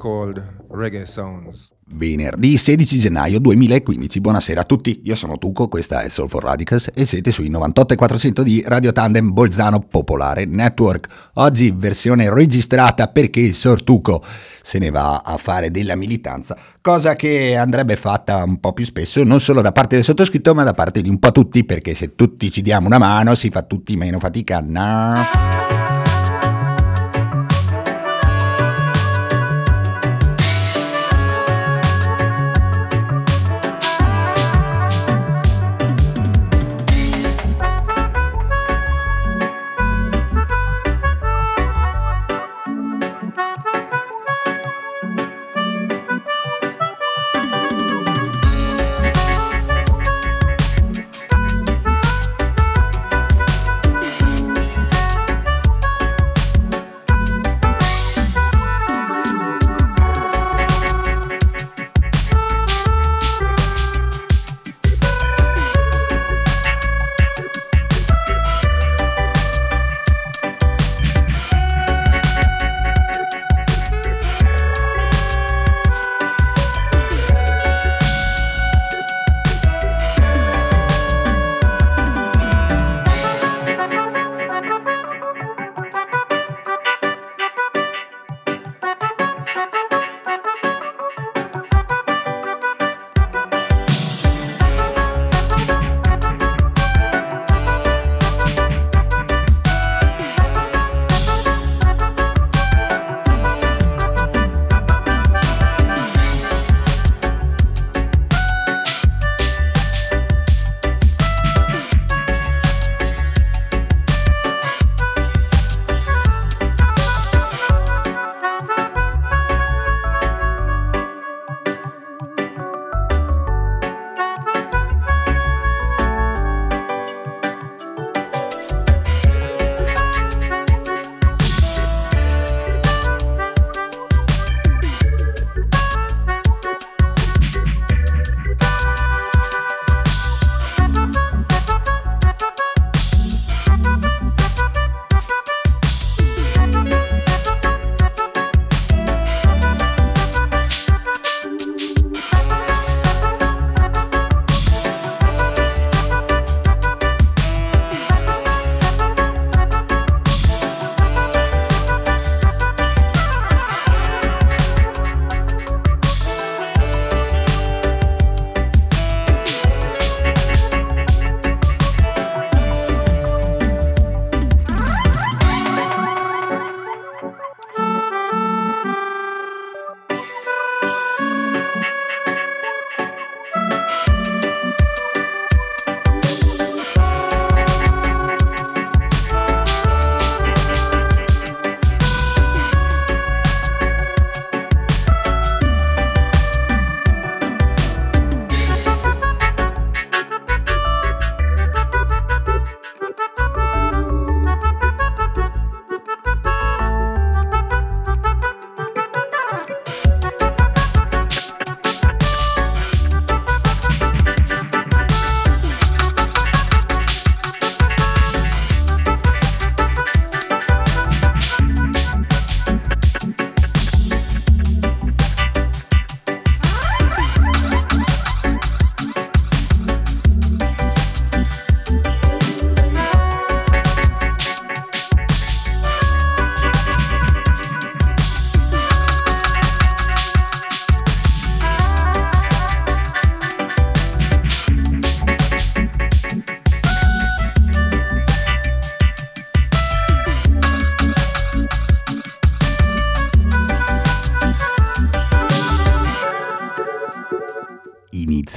Called Reggae Sounds. Venerdì 16 gennaio 2015, buonasera a tutti, io sono Tuco, questa è Soul for Radicals e siete sui 98.400 di Radio Tandem Bolzano Popolare Network. Oggi versione registrata perché il Sor Tuco se ne va a fare della militanza, cosa che andrebbe fatta un po' più spesso, non solo da parte del sottoscritto ma da parte di un po' tutti, perché se tutti ci diamo una mano si fa tutti meno fatica. No.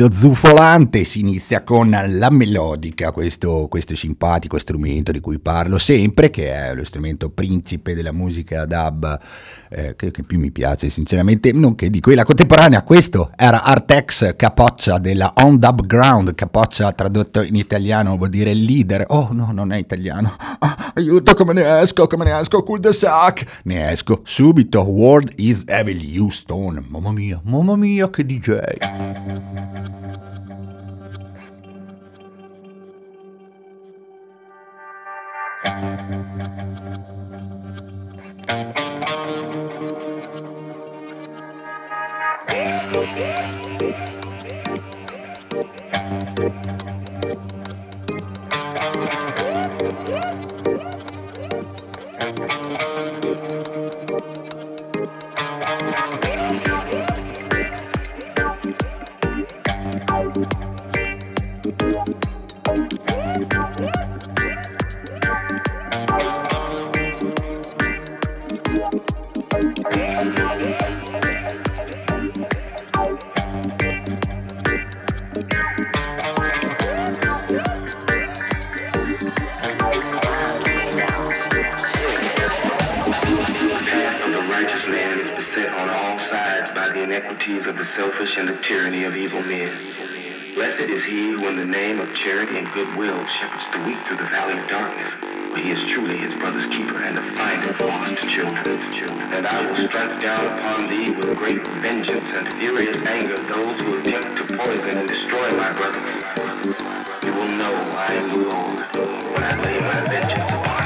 Inizio zufolante, si inizia con la melodica, questo, questo, simpatico strumento di cui parlo sempre, che è lo strumento principe della musica dub, eh, che, che, più mi piace sinceramente, nonché di quella contemporanea. Questo era Artex Capoccia della On Dub Ground, Capoccia tradotto in italiano vuol dire leader, oh no, non è italiano, ah, aiuto come ne esco, come ne esco, cul de sac, ne esco subito, World is Evil Houston, mamma mia, mamma mia che DJ. Yeah. Selfish and the tyranny of evil men. Blessed is he who in the name of charity and goodwill shepherds the weak through the valley of darkness, for he is truly his brother's keeper and the finder of lost children. And I will strike down upon thee with great vengeance and furious anger those who attempt to poison and destroy my brothers. You will know I am the Lord when I lay my vengeance upon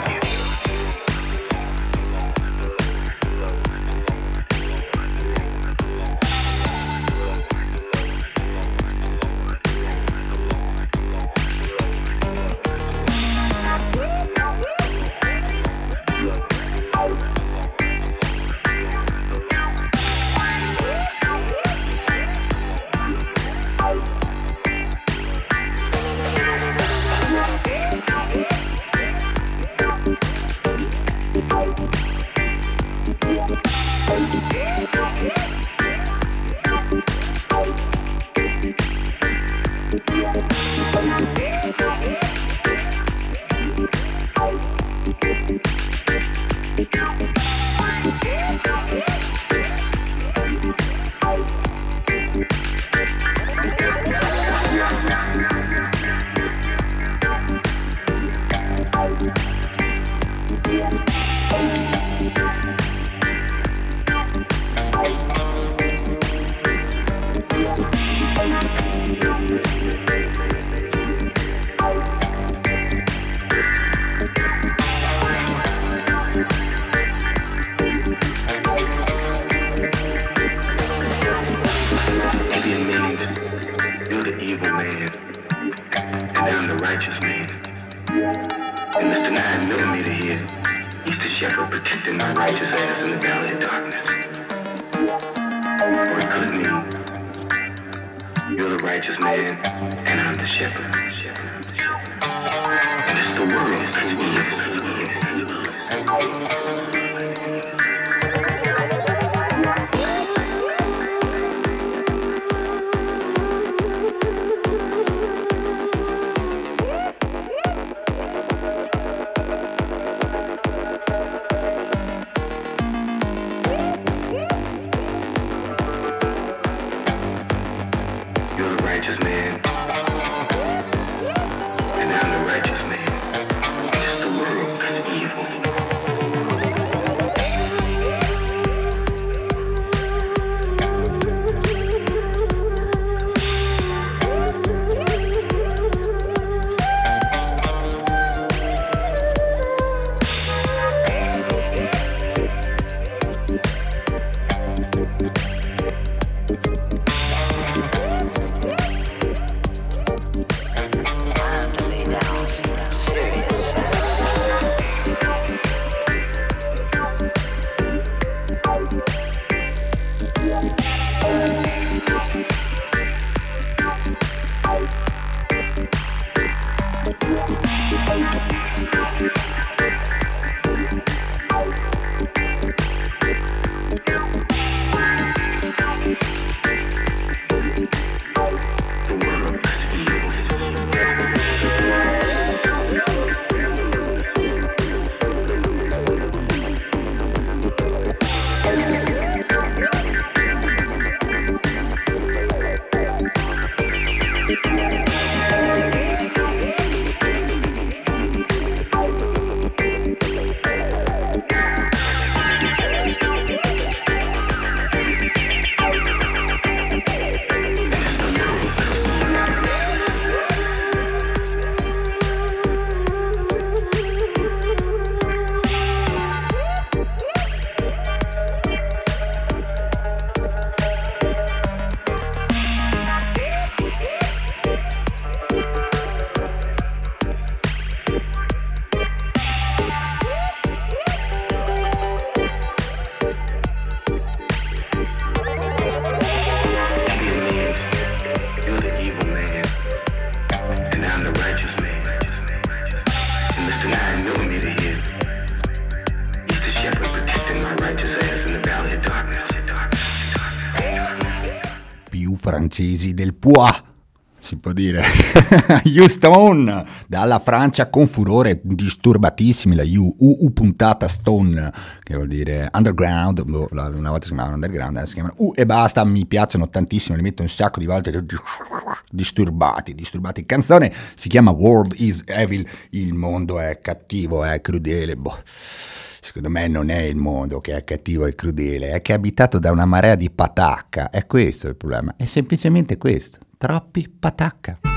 francesi del Poix si può dire, Houston, dalla Francia con furore, disturbatissimi, la U, U, puntata Stone, che vuol dire underground, boh, una volta si chiamavano underground, adesso si chiamano U e basta, mi piacciono tantissimo, li metto un sacco di volte, disturbati, disturbati. Canzone si chiama World is Evil, il mondo è cattivo, è crudele, boh secondo me non è il mondo che è cattivo e crudele, è che è abitato da una marea di patacca, è questo il problema, è semplicemente questo. Troppi patacca.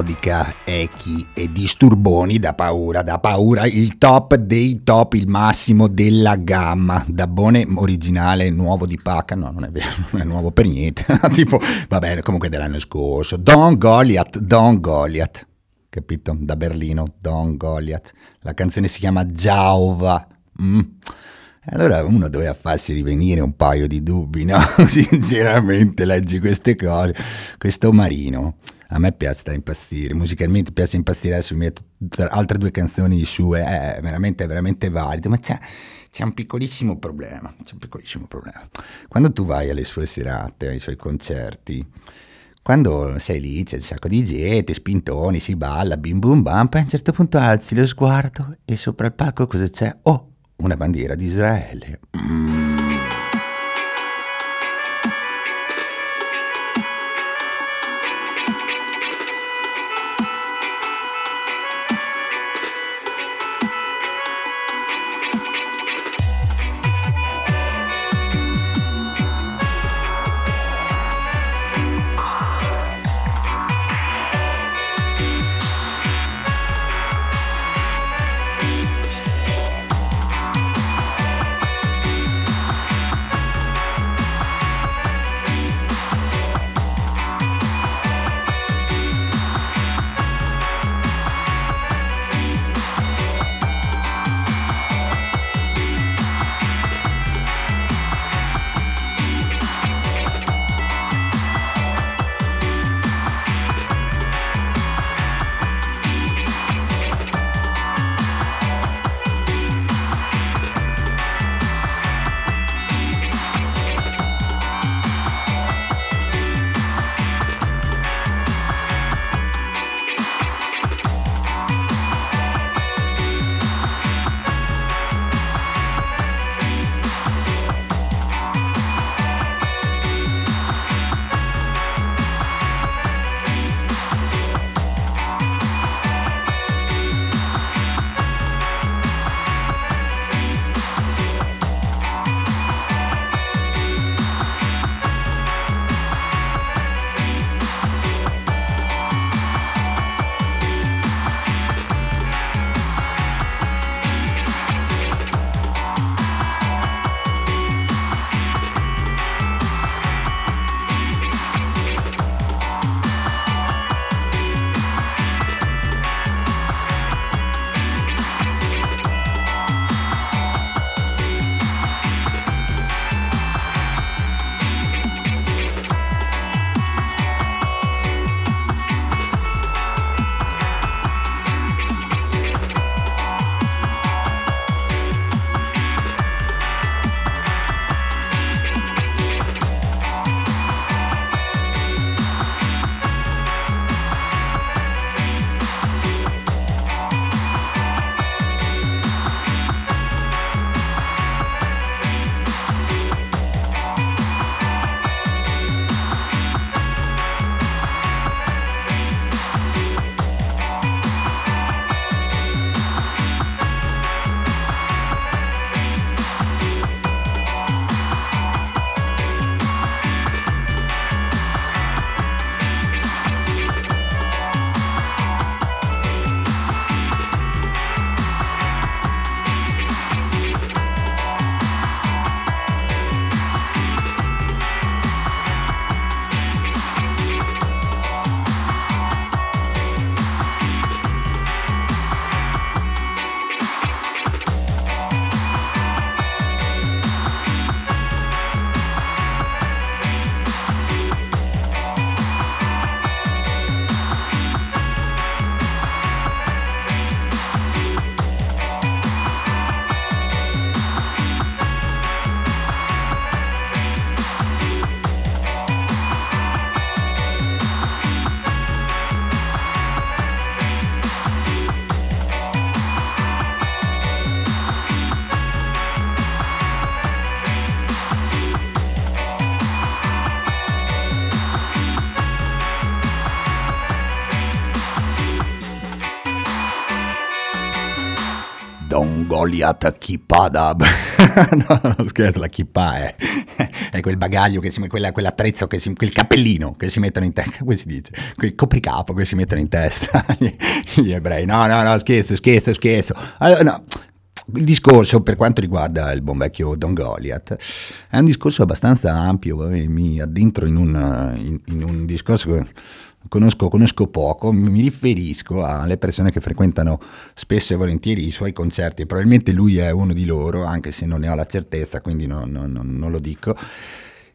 Melodica, echi e disturboni da paura, da paura, il top dei top, il massimo della gamma, da buone originale, nuovo di pacca, no non è vero, non è nuovo per niente, tipo, va bene, comunque dell'anno scorso, Don Goliath, Don Goliath, capito? Da Berlino, Don Goliath, la canzone si chiama Giauva, mm. Allora uno doveva farsi rivenire un paio di dubbi, no? Sinceramente leggi queste cose. Questo Marino a me piace da impazzire, musicalmente piace impazzire, adesso mi metto altre due canzoni sue, è veramente, veramente valido, ma c'è, c'è, un piccolissimo problema, c'è un piccolissimo problema. Quando tu vai alle sue serate, ai suoi concerti, quando sei lì c'è un sacco di gente, spintoni, si balla, bim bum bam, poi a un certo punto alzi lo sguardo e sopra il palco cosa c'è? Oh, una bandiera di Israele. Mm. Goliath Kippadab. no, scherzo, la kippa è, è, quel bagaglio, che si, quella, quell'attrezzo, che si, quel cappellino che si mettono in testa, come si dice? Quel copricapo che si mettono in testa gli, gli ebrei. No, no, no, scherzo, scherzo, scherzo. Allora, no. Il discorso per quanto riguarda il buon vecchio Don Goliath è un discorso abbastanza ampio, mi addentro in un, in, in un discorso che conosco, conosco poco, mi riferisco alle persone che frequentano spesso e volentieri i suoi concerti, probabilmente lui è uno di loro, anche se non ne ho la certezza, quindi no, no, no, non lo dico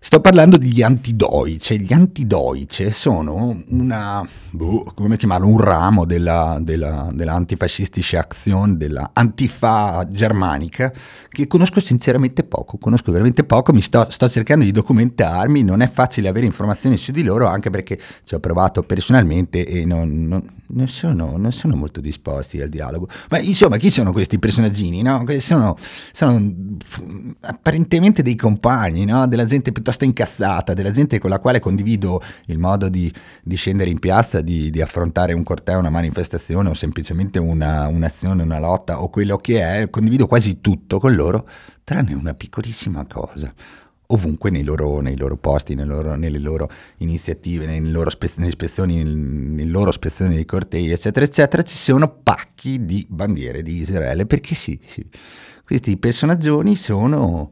Sto parlando degli antidoice. Gli antidoice sono una, boh, come chiamarlo, un ramo della, della, dell'antifascistische azione, della antifa germanica, che conosco sinceramente poco, conosco veramente poco, mi sto, sto, cercando di documentarmi, non è facile avere informazioni su di loro, anche perché ci ho provato personalmente e non, non, non, sono, non sono, molto disposti al dialogo. Ma insomma, chi sono questi personaggini? No? Sono, sono apparentemente dei compagni, no? della gente piuttosto incazzata, della gente con la quale condivido il modo di, di scendere in piazza, di, di, affrontare un corteo, una manifestazione o semplicemente una, un'azione, una lotta o quello che è, condivido quasi tutto con loro, tranne una piccolissima cosa ovunque nei loro, nei loro posti, nelle loro, nelle loro iniziative, nelle loro, spe, nelle ispezioni, nelle loro ispezioni dei cortei, eccetera, eccetera, ci sono pacchi di bandiere di Israele, perché sì, sì. questi personaggi sono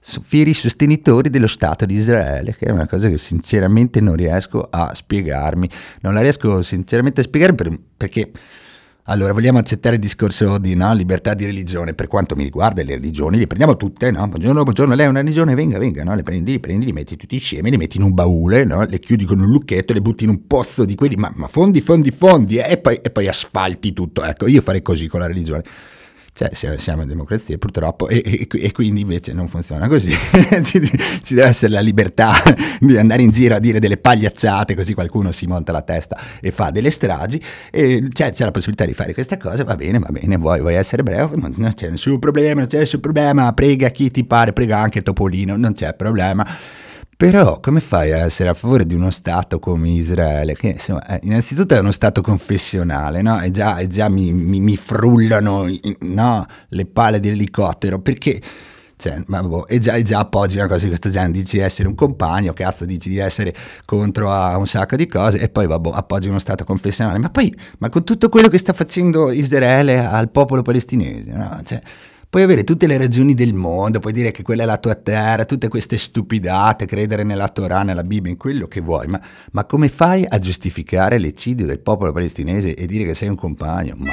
fieri sostenitori dello Stato di Israele, che è una cosa che sinceramente non riesco a spiegarmi. Non la riesco sinceramente a spiegare per, perché... Allora, vogliamo accettare il discorso di no, libertà di religione, per quanto mi riguarda le religioni, le prendiamo tutte, no? Buongiorno, buongiorno, lei è una religione, venga, venga, no? Le prendi, li prendi, li metti tutti insieme, li metti in un baule, no? Le chiudi con un lucchetto, le butti in un pozzo di quelli, ma, ma fondi, fondi, fondi, eh? e, poi, e poi asfalti tutto. Ecco, io farei così con la religione. Cioè, siamo in democrazia purtroppo e, e, e, quindi invece non funziona così. ci, ci, deve essere la libertà di andare in giro a dire delle pagliacciate così qualcuno si monta la testa e fa delle stragi. E c'è, c'è la possibilità di fare questa cosa, va bene, va bene, vuoi, vuoi essere bravo, non, non c'è nessun problema, non c'è nessun problema, prega chi ti pare, prega anche Topolino, non c'è problema però come fai a essere a favore di uno Stato come Israele, che insomma, eh, innanzitutto è uno Stato confessionale, no? e già, e già mi, mi, mi, frullano no? le pale di elicottero, perché cioè, ma boh, e, già, e già appoggi una cosa di questo genere, dici di essere un compagno, cazzo dici di essere contro a un sacco di cose e poi vabbè, appoggi uno Stato confessionale, ma poi, ma con tutto quello che sta facendo Israele al popolo palestinese, no? Cioè, Puoi avere tutte le ragioni del mondo, puoi dire che quella è la tua terra, tutte queste stupidate, credere nella Torah, nella Bibbia, in quello che vuoi, ma, ma come fai a giustificare l'eccidio del popolo palestinese e dire che sei un compagno? Ma...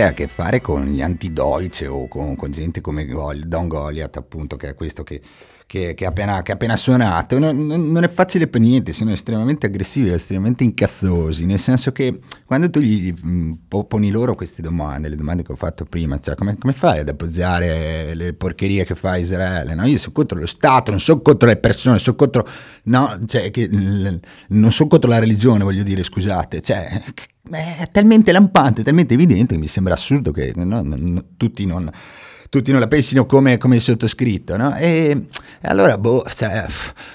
avere a che fare con gli anti-Deutsche o con, con gente come Don Goliath, appunto, che è questo che che, che, appena, che appena suonato, non, non, è facile per niente, sono estremamente aggressivi, estremamente incazzosi, nel senso che quando tu gli mm, poni loro queste domande, le domande che ho fatto prima, cioè come, come fai ad appoggiare le porcherie che fa Israele? No? Io sono contro lo Stato, non sono contro le persone, sono contro, no, cioè, che, non sono contro la religione, voglio dire, scusate, cioè, è talmente lampante, talmente evidente che mi sembra assurdo che no, tutti non tutti non la pensino come, come il sottoscritto, no? E, allora, boh, cioè,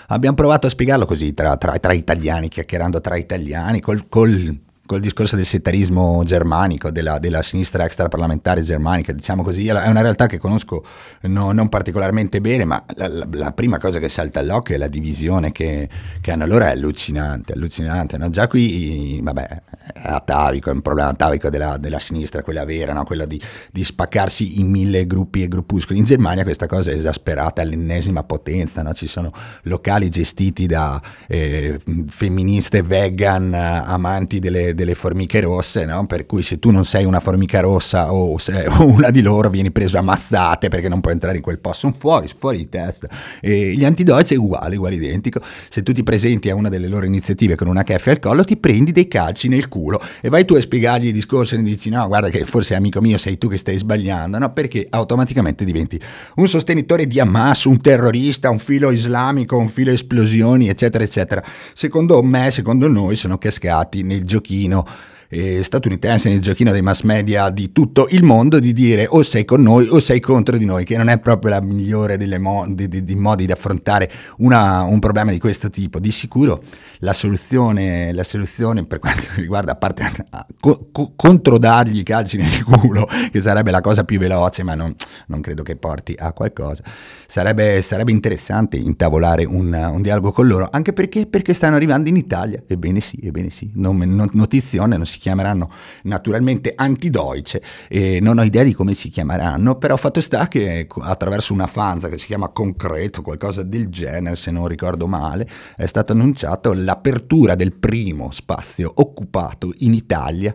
abbiamo provato a spiegarlo così tra, tra, tra italiani, chiacchierando tra italiani, col, col col discorso del settarismo germanico, della, della, sinistra extraparlamentare germanica, diciamo così, è una realtà che conosco no, non particolarmente bene, ma la, la, la, prima cosa che salta all'occhio è la divisione che, che hanno loro, è allucinante, allucinante. No? Già qui, vabbè, è atavico, è un problema atavico della, della sinistra, quella vera, no? quello di, di, spaccarsi in mille gruppi e gruppuscoli. In Germania questa cosa è esasperata all'ennesima potenza, ci sono locali gestiti da eh, femministe vegan, amanti delle delle formiche rosse, no? per cui se tu non sei una formica rossa o, sei, una di loro vieni preso a mazzate perché non puoi entrare in quel posto, sono fuori, fuori di testa. E gli antidolci è uguale, uguale identico, se tu ti presenti a una delle loro iniziative con una keffe al collo ti prendi dei calci nel culo e vai tu a spiegargli i discorsi e dici no guarda che forse amico mio sei tu che stai sbagliando, no? perché automaticamente diventi un sostenitore di Hamas, un terrorista, un filo islamico, un filo esplosioni eccetera eccetera. Secondo me, secondo noi sono cascati nel giochino giochino eh, statunitense, nel giochino dei mass media di tutto il mondo, di dire o sei con noi o sei contro di noi, che non è proprio la migliore delle mo- di, di, di modi di affrontare una, un problema di questo tipo. Di sicuro la soluzione, la soluzione per quanto riguarda, a parte a, co- co- controdargli i calci nel culo, che sarebbe la cosa più veloce, ma non, non credo che porti a qualcosa, sarebbe, sarebbe interessante intavolare un, un, dialogo con loro, anche perché, perché stanno arrivando in Italia. Ebbene sì, ebbene sì, non, non, notizione, non si chiameranno naturalmente antideutsche, e non ho idea di come si chiameranno, però fatto sta che attraverso una fanza che si chiama Concreto, qualcosa del genere, se non ricordo male, è stato annunciato l'apertura del primo spazio occupato in Italia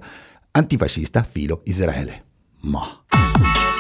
antifascista filo Israele. Ma...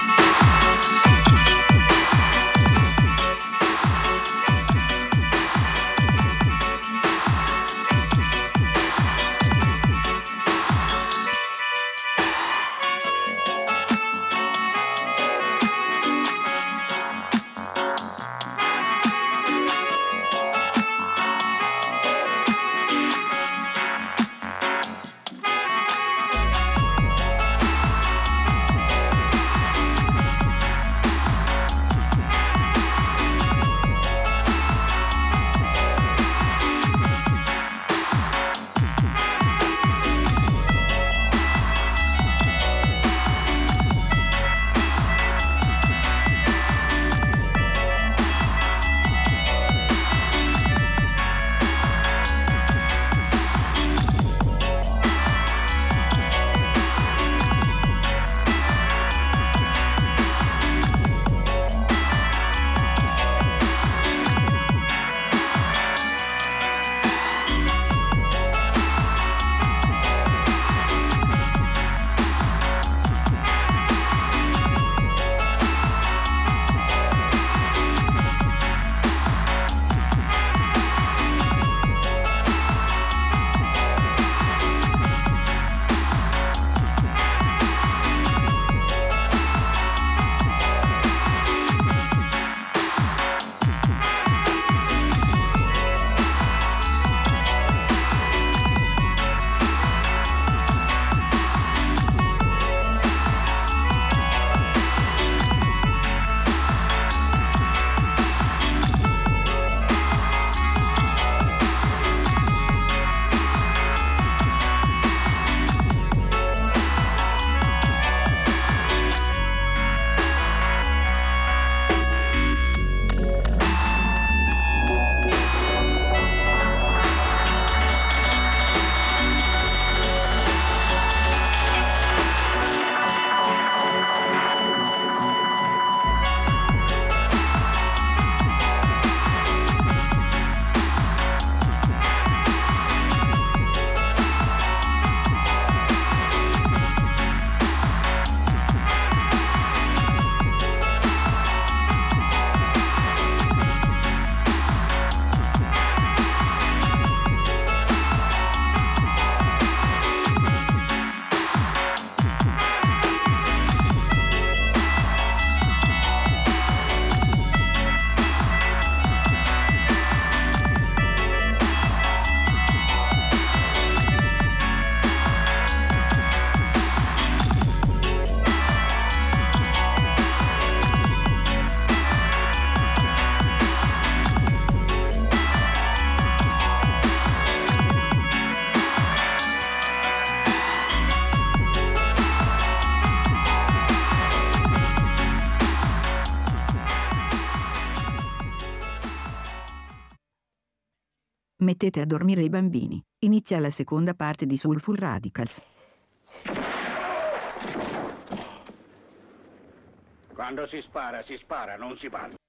mettete a dormire i bambini. Inizia la seconda parte di Soulful Radicals. Quando si spara, si spara, non si balla.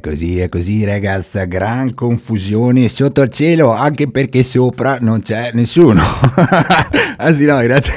È così, è così, ragazza, gran confusione sotto il cielo, anche perché sopra non c'è nessuno. ah sì, no, realtà,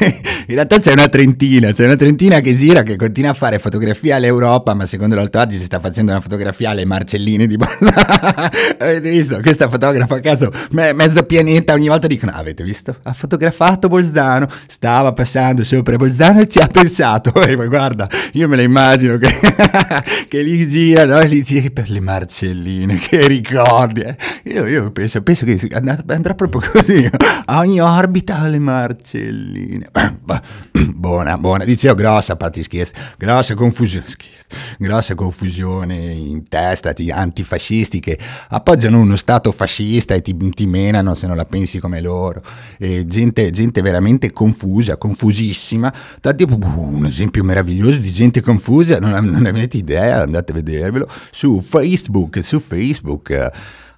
in realtà, c'è una trentina, c'è una trentina che gira, che continua a fare fotografie all'Europa, ma secondo l'Alto Adige si sta facendo una fotografia alle Marcelline di Bolzano. avete visto? Questa fotografa a caso, me, mezzo pianeta, ogni volta dicono, ah, avete visto? Ha fotografato Bolzano, stava passando sopra Bolzano e ci ha pensato. E poi guarda, io me la immagino che, che lì gira, no? E lì gira per le Marcelline, che ricordi. Eh? Io, io penso, penso, che andrà proprio così, a ogni orbita le Marcelline. buona, buona, dicevo grossa, a parte scherzi, grossa confusione, scherzi, grossa confusione in testa, ti, antifascisti che appoggiano uno stato fascista e ti, ti menano se non la pensi come loro. E gente, gente veramente confusa, confusissima. Tanti, un esempio meraviglioso di gente confusa, non, non avete idea, andate a vedervelo, su Facebook, su Facebook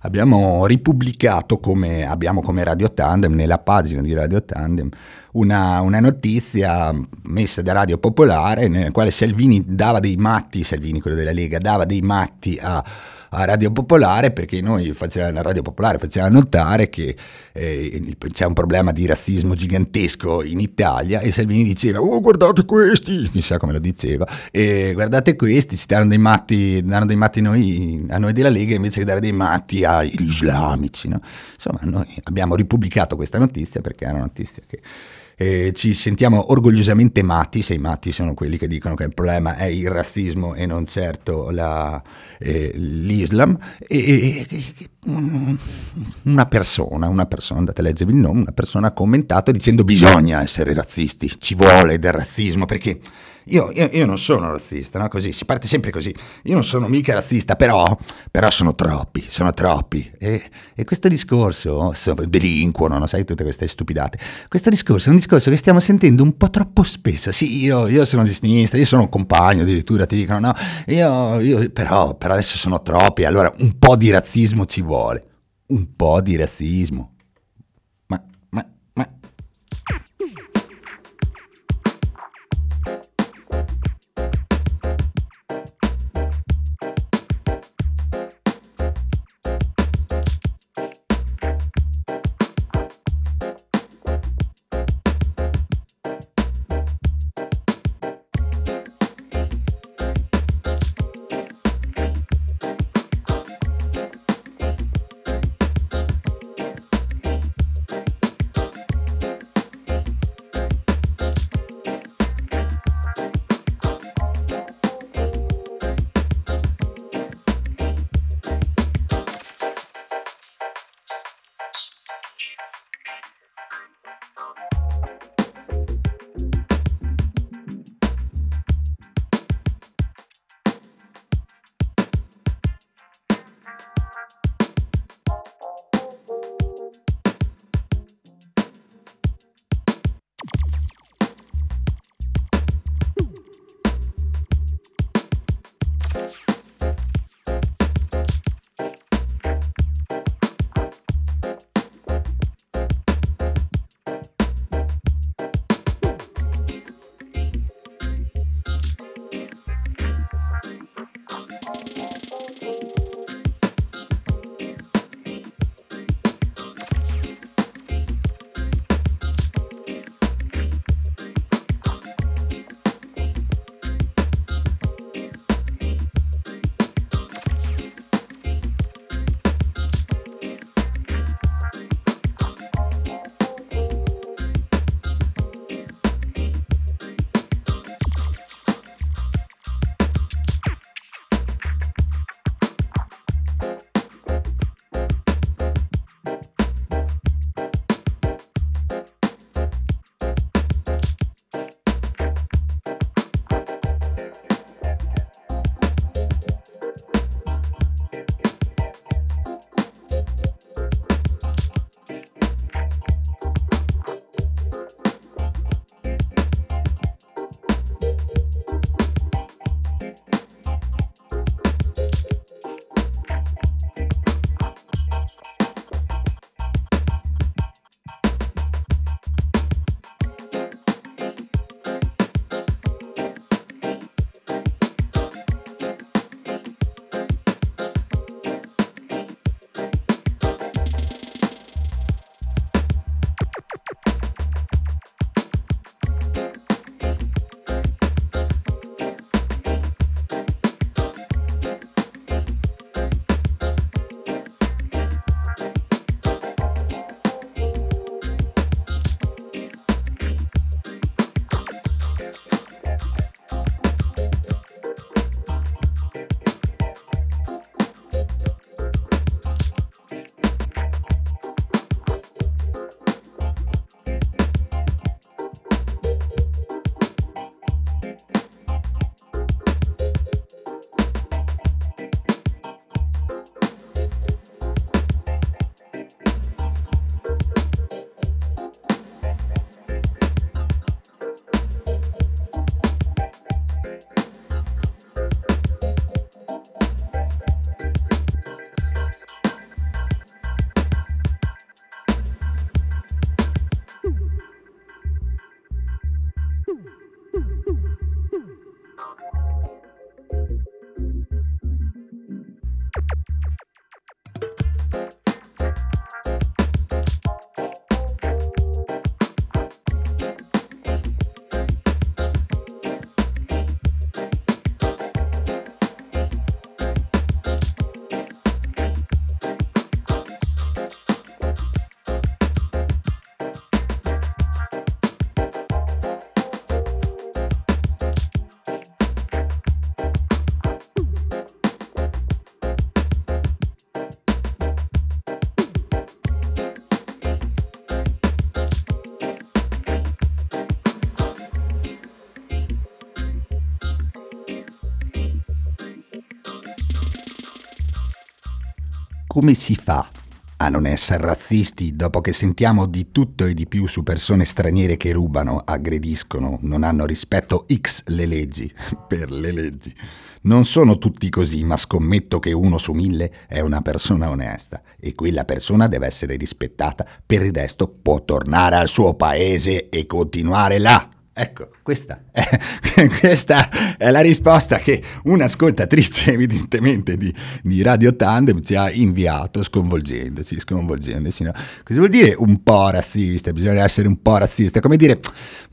abbiamo ripubblicato come, abbiamo come Radio Tandem, nella pagina di Radio Tandem, una, una, notizia messa da Radio Popolare nella quale Salvini dava dei matti, Salvini quello della Lega, dava dei matti a a Radio Popolare perché noi facevamo, la Radio Popolare faceva notare che eh, c'è un problema di razzismo gigantesco in Italia e Salvini diceva oh guardate questi, chissà come lo diceva, e guardate questi, ci danno dei matti, danno dei matti noi, a noi della Lega invece che dare dei matti agli islamici. No? Insomma noi abbiamo ripubblicato questa notizia perché è una notizia che eh, ci sentiamo orgogliosamente matti, se i matti sono quelli che dicono che il problema è il razzismo e non certo la, eh, l'Islam, e, una persona, una persona, andate a leggervi il nome, una persona ha commentato dicendo bisogna essere razzisti, ci vuole del razzismo, perché io, io, io, non sono razzista, no? Così, si parte sempre così. Io non sono mica razzista, però, però sono troppi, sono troppi. E, e questo discorso, delinquono, no? sai, tutte queste stupidate. Questo discorso è un discorso che stiamo sentendo un po' troppo spesso. Sì, io, io sono di sinistra, io sono un compagno, addirittura ti dicono, no, io, io però, però adesso sono troppi, allora un po' di razzismo ci vuole. Un po' di razzismo. Come si fa a non essere razzisti dopo che sentiamo di tutto e di più su persone straniere che rubano, aggrediscono, non hanno rispetto X le leggi, per le leggi. Non sono tutti così, ma scommetto che uno su mille è una persona onesta e quella persona deve essere rispettata, per il resto può tornare al suo paese e continuare là. Ecco, questa è, questa è, la risposta che un'ascoltatrice evidentemente di, di, Radio Tandem ci ha inviato sconvolgendoci, sconvolgendoci. No? Cosa vuol dire un po' razzista? Bisogna essere un po' razzista, come dire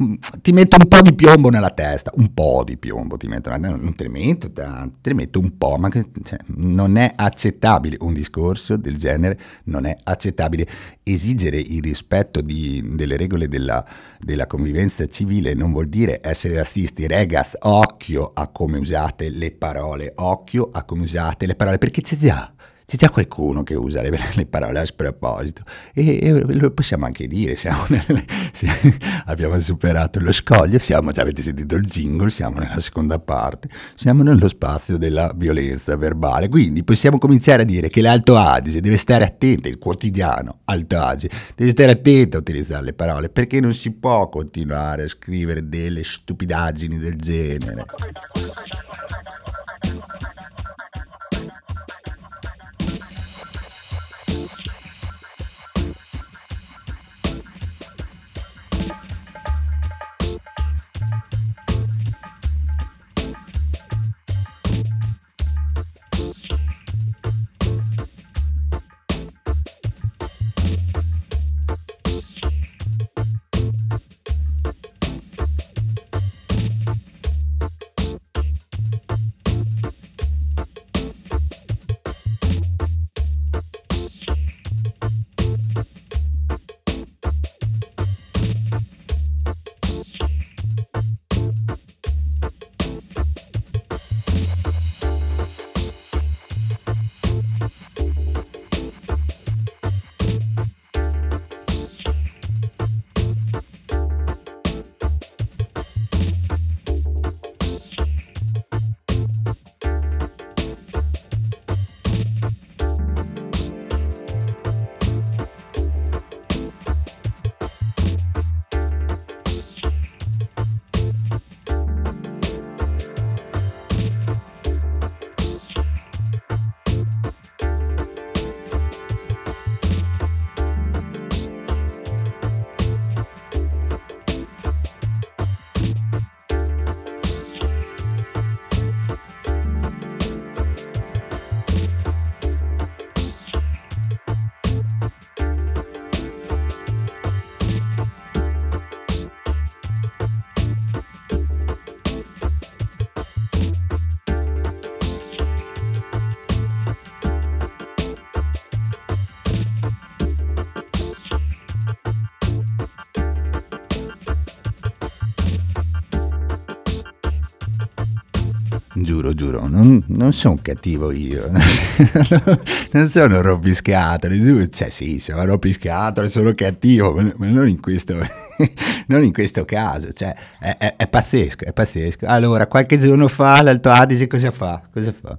mm, ti metto un po' di piombo nella testa, un po' di piombo ti metto, non te ne metto tanto, te ne metto un po', ma che, cioè, non è accettabile un discorso del genere, non è accettabile esigere il rispetto di, delle regole della della convivenza civile non vuol dire essere razzisti. Regas, occhio a come usate le parole, occhio a come usate le parole, perché c'è già c'è già qualcuno che usa le, le parole a sproposito e, e, lo possiamo anche dire, nelle, se, abbiamo superato lo scoglio, siamo, già avete sentito il jingle, siamo nella seconda parte, siamo nello spazio della violenza verbale, quindi possiamo cominciare a dire che l'Alto Adige deve stare attento, il quotidiano Alto Adige deve stare attento a utilizzare le parole perché non si può continuare a scrivere delle stupidaggini del genere. Giuro, non, non sono cattivo io, non sono rompiscatole, cioè sì, sono rompiscatole, sono cattivo, ma non in questo, non in questo caso, cioè è, è, è, pazzesco, è pazzesco. Allora, qualche giorno fa l'Alto Adige cosa fa? Cosa fa?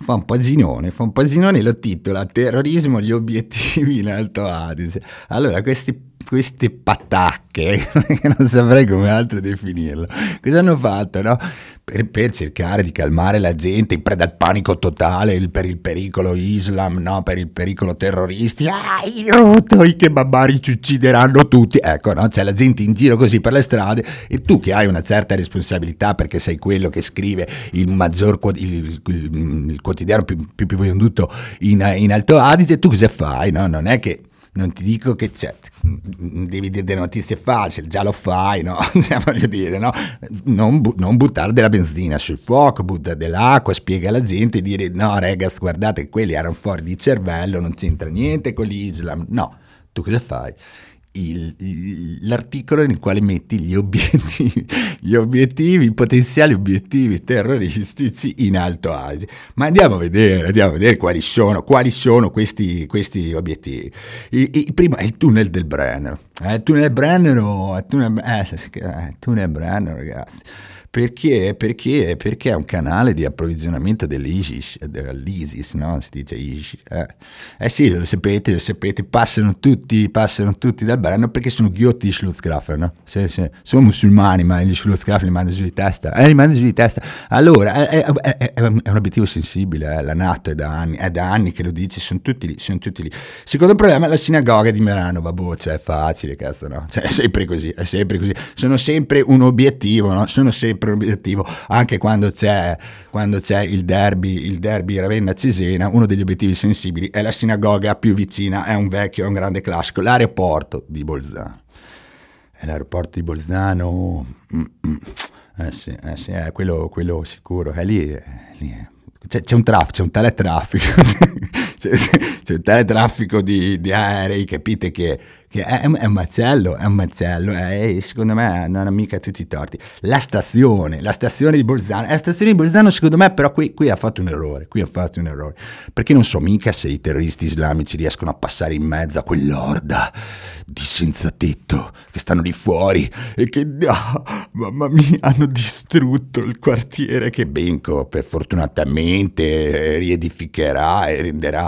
Fa un paginone, fa un paginone e lo titola Terrorismo, gli obiettivi in Alto Adige. Allora, questi queste patacche, non saprei come altro definirlo, cosa hanno fatto, no? Per, per, cercare di calmare la gente in preda al panico totale il, per il pericolo Islam, no? per il pericolo terroristi. Ah, aiuto, i kebabari ci uccideranno tutti. Ecco, no? c'è la gente in giro così per le strade e tu che hai una certa responsabilità perché sei quello che scrive il maggior il, il, il quotidiano più, più, più venduto in, in Alto Adige, tu cosa fai? No? Non è che non ti dico che c'è, devi dire delle notizie false, già lo fai, no? Cioè, voglio dire, no? Non, bu- non, buttare della benzina sul fuoco, buttare dell'acqua, spiega alla gente, dire no ragazzi guardate quelli erano fuori di cervello, non c'entra niente con l'Islam, no, tu cosa fai? Il, l'articolo nel quale metti gli obiettivi, gli obiettivi, i potenziali obiettivi terroristici in Alto Asia. Ma andiamo a vedere, andiamo a vedere quali sono, quali sono questi, questi obiettivi. Il, il, primo è il tunnel del Brennero. Eh, il tunnel Brennero, il tunnel, eh, eh, tunnel Brennero ragazzi Perché? Perché? Perché è un canale di approvvigionamento dell'ISIS, dell'ISIS, no? Si dice ISIS. Eh, eh sì, lo sapete, lo sapete, passano tutti, passano tutti dal brano perché sono ghiotti di Schlutzgrafer, no? Sì, sì. Sono musulmani, ma gli Schlutzgrafer li mandano giù di testa. Eh, li mandano giù di testa. Allora, è, è, è, è un obiettivo sensibile, eh. la NATO è da anni, è da anni che lo dice, sono tutti lì, sono tutti lì. Secondo problema è la sinagoga di Merano, vabbè, cioè è facile, cazzo, no? Cioè, è sempre così, è sempre così. Sono sempre un obiettivo, no? Sono sempre sempre obiettivo, anche quando c'è, quando c'è il derby, il derby Ravenna-Cesena, uno degli obiettivi sensibili è la sinagoga più vicina, è un vecchio, è un grande classico, l'aeroporto di Bolzano. È l'aeroporto di Bolzano, mm, mm. eh sì, eh sì, è quello, quello sicuro, è lì, è lì è. C'è, c'è, un traffico, c'è un tale traffico, c'è, c'è, un tale traffico di, di aerei, capite che che è, è, un macello, è un macello, e secondo me non ha mica tutti i torti. La stazione, la stazione di Bolzano, la stazione di Bolzano secondo me però qui, qui ha fatto un errore, qui ha fatto un errore, perché non so mica se i terroristi islamici riescono a passare in mezzo a quell'orda di senza tetto che stanno lì fuori e che, oh, mamma mia, hanno distrutto il quartiere che Benco per fortunatamente riedificherà e renderà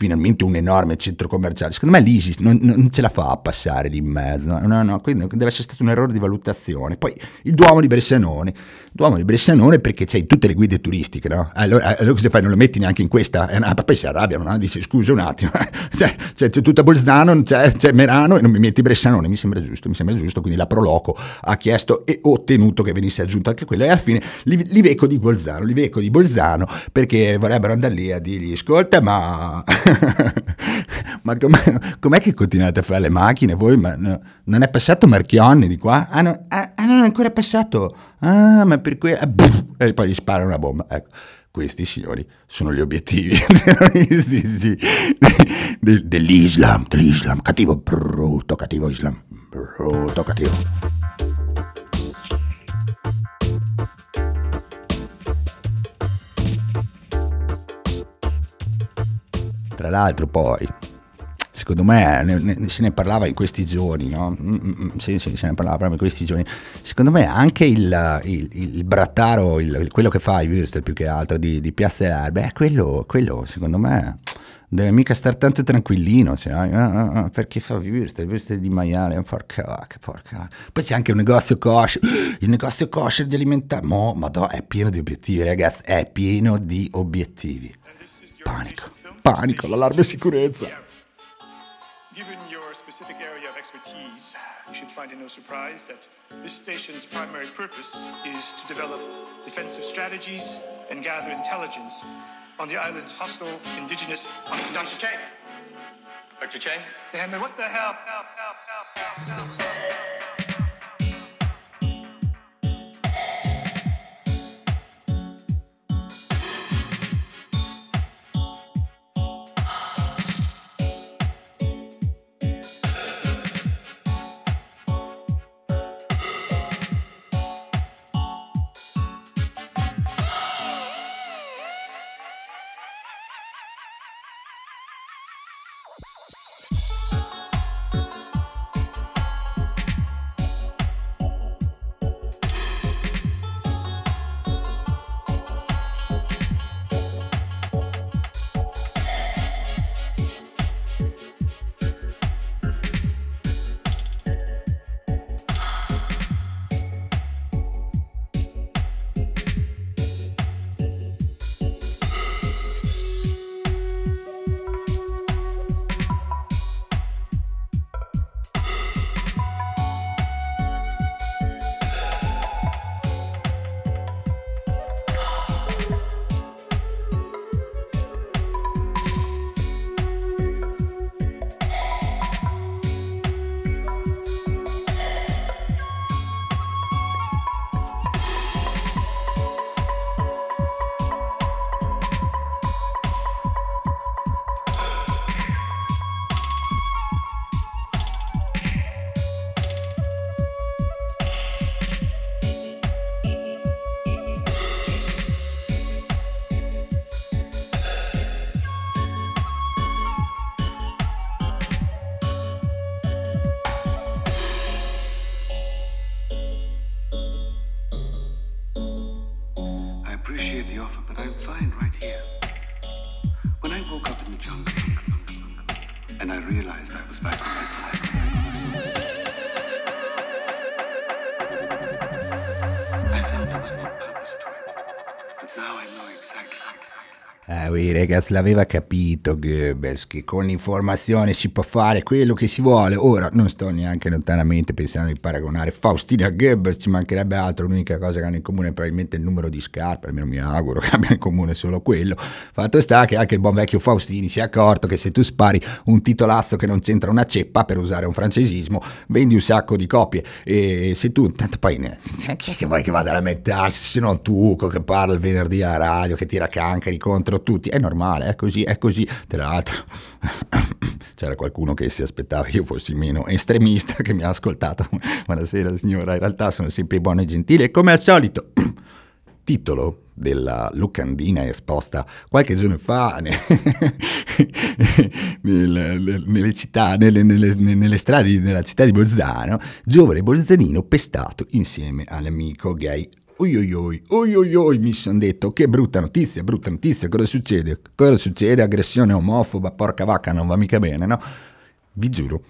finalmente un enorme centro commerciale. Secondo me l'ISIS non, non ce la fa a passare lì in mezzo. No, no, quindi deve essere stato un errore di valutazione. Poi il Duomo di Bressanone. Duomo di Bressanone perché c'hai tutte le guide turistiche, no? Allora, allora cosa fai? Non lo metti neanche in questa? Eh, no, poi si arrabbiano, no? Dice scusa un attimo, c'è, c'è, c'è tutta Bolzano, c'è, c'è, Merano e non mi metti Bressanone. Mi sembra giusto, mi sembra giusto. Quindi la Proloco ha chiesto e ottenuto che venisse aggiunto anche quello. E alla fine li, li veco di Bolzano, li veco di Bolzano perché vorrebbero andare lì a dirgli ascolta ma... ma com'è, com'è che continuate a fare le macchine, voi, ma no, non è passato Marchionni di qua? Ah, no, ah, ah non è ancora passato. Ah, ma per cui... Ah, e poi gli spara una bomba. Ecco, questi signori sono gli obiettivi dell'Islam, dell'Islam, cattivo, brutto, cattivo Islam, brutto, cattivo. Tra l'altro poi secondo me ne, ne, se ne parlava in questi giorni, no? Mm, mm, mm, se ne parlava proprio in questi giorni. Secondo me anche il, il, il brattaro, il, quello che fa i Würstel più che altro di, di Piazza Erbe, quello, quello secondo me deve mica stare tanto tranquillino, cioè, uh, uh, perché fa Würstel, Würstel di maiale, porca vacca, porca vacca. Poi c'è anche un negozio kosher, il negozio kosher di alimentare, mo, madò, è pieno di obiettivi, ragazzi, è pieno di obiettivi. Panico, panico, l'allarme sicurezza. Given your specific area of expertise, you should find it no surprise that this station's primary purpose is to develop defensive strategies and gather intelligence on the island's hostile indigenous Dr. Chang. Dr. Chang? Damn it, what the hell? Help, help, help, help, help. Eh, ragazzi, l'aveva capito Goebbels che con l'informazione si può fare quello che si vuole. Ora non sto neanche lontanamente pensando di paragonare Faustina a Goebbels, ci mancherebbe altro. L'unica cosa che hanno in comune è probabilmente il numero di scarpe, almeno mi auguro che abbiano in comune solo quello. Fatto sta che anche il buon vecchio Faustini si è accorto che se tu spari un titolazzo che non c'entra una ceppa, per usare un francesismo, vendi un sacco di copie. E se tu, tanto poi, ne, chi è che vuoi che vada a lamentarsi se non Tuco che parla il venerdì alla radio, che tira cancari contro tutti, è normale, è così, è così. Tra l'altro c'era qualcuno che si aspettava che io fossi meno estremista che mi ha ascoltato. Buonasera signora, in realtà sono sempre buono e gentile come al solito. Titolo della locandina esposta qualche giorno fa nelle, nelle, città, nelle, nelle, nelle, strade della città di Bolzano, giovane bolzanino pestato insieme all'amico gay oi oi oi, oi oi oi, mi sono detto, che brutta notizia, brutta notizia, cosa succede? Cosa succede? Aggressione omofoba, porca vacca, non va mica bene, no? Vi giuro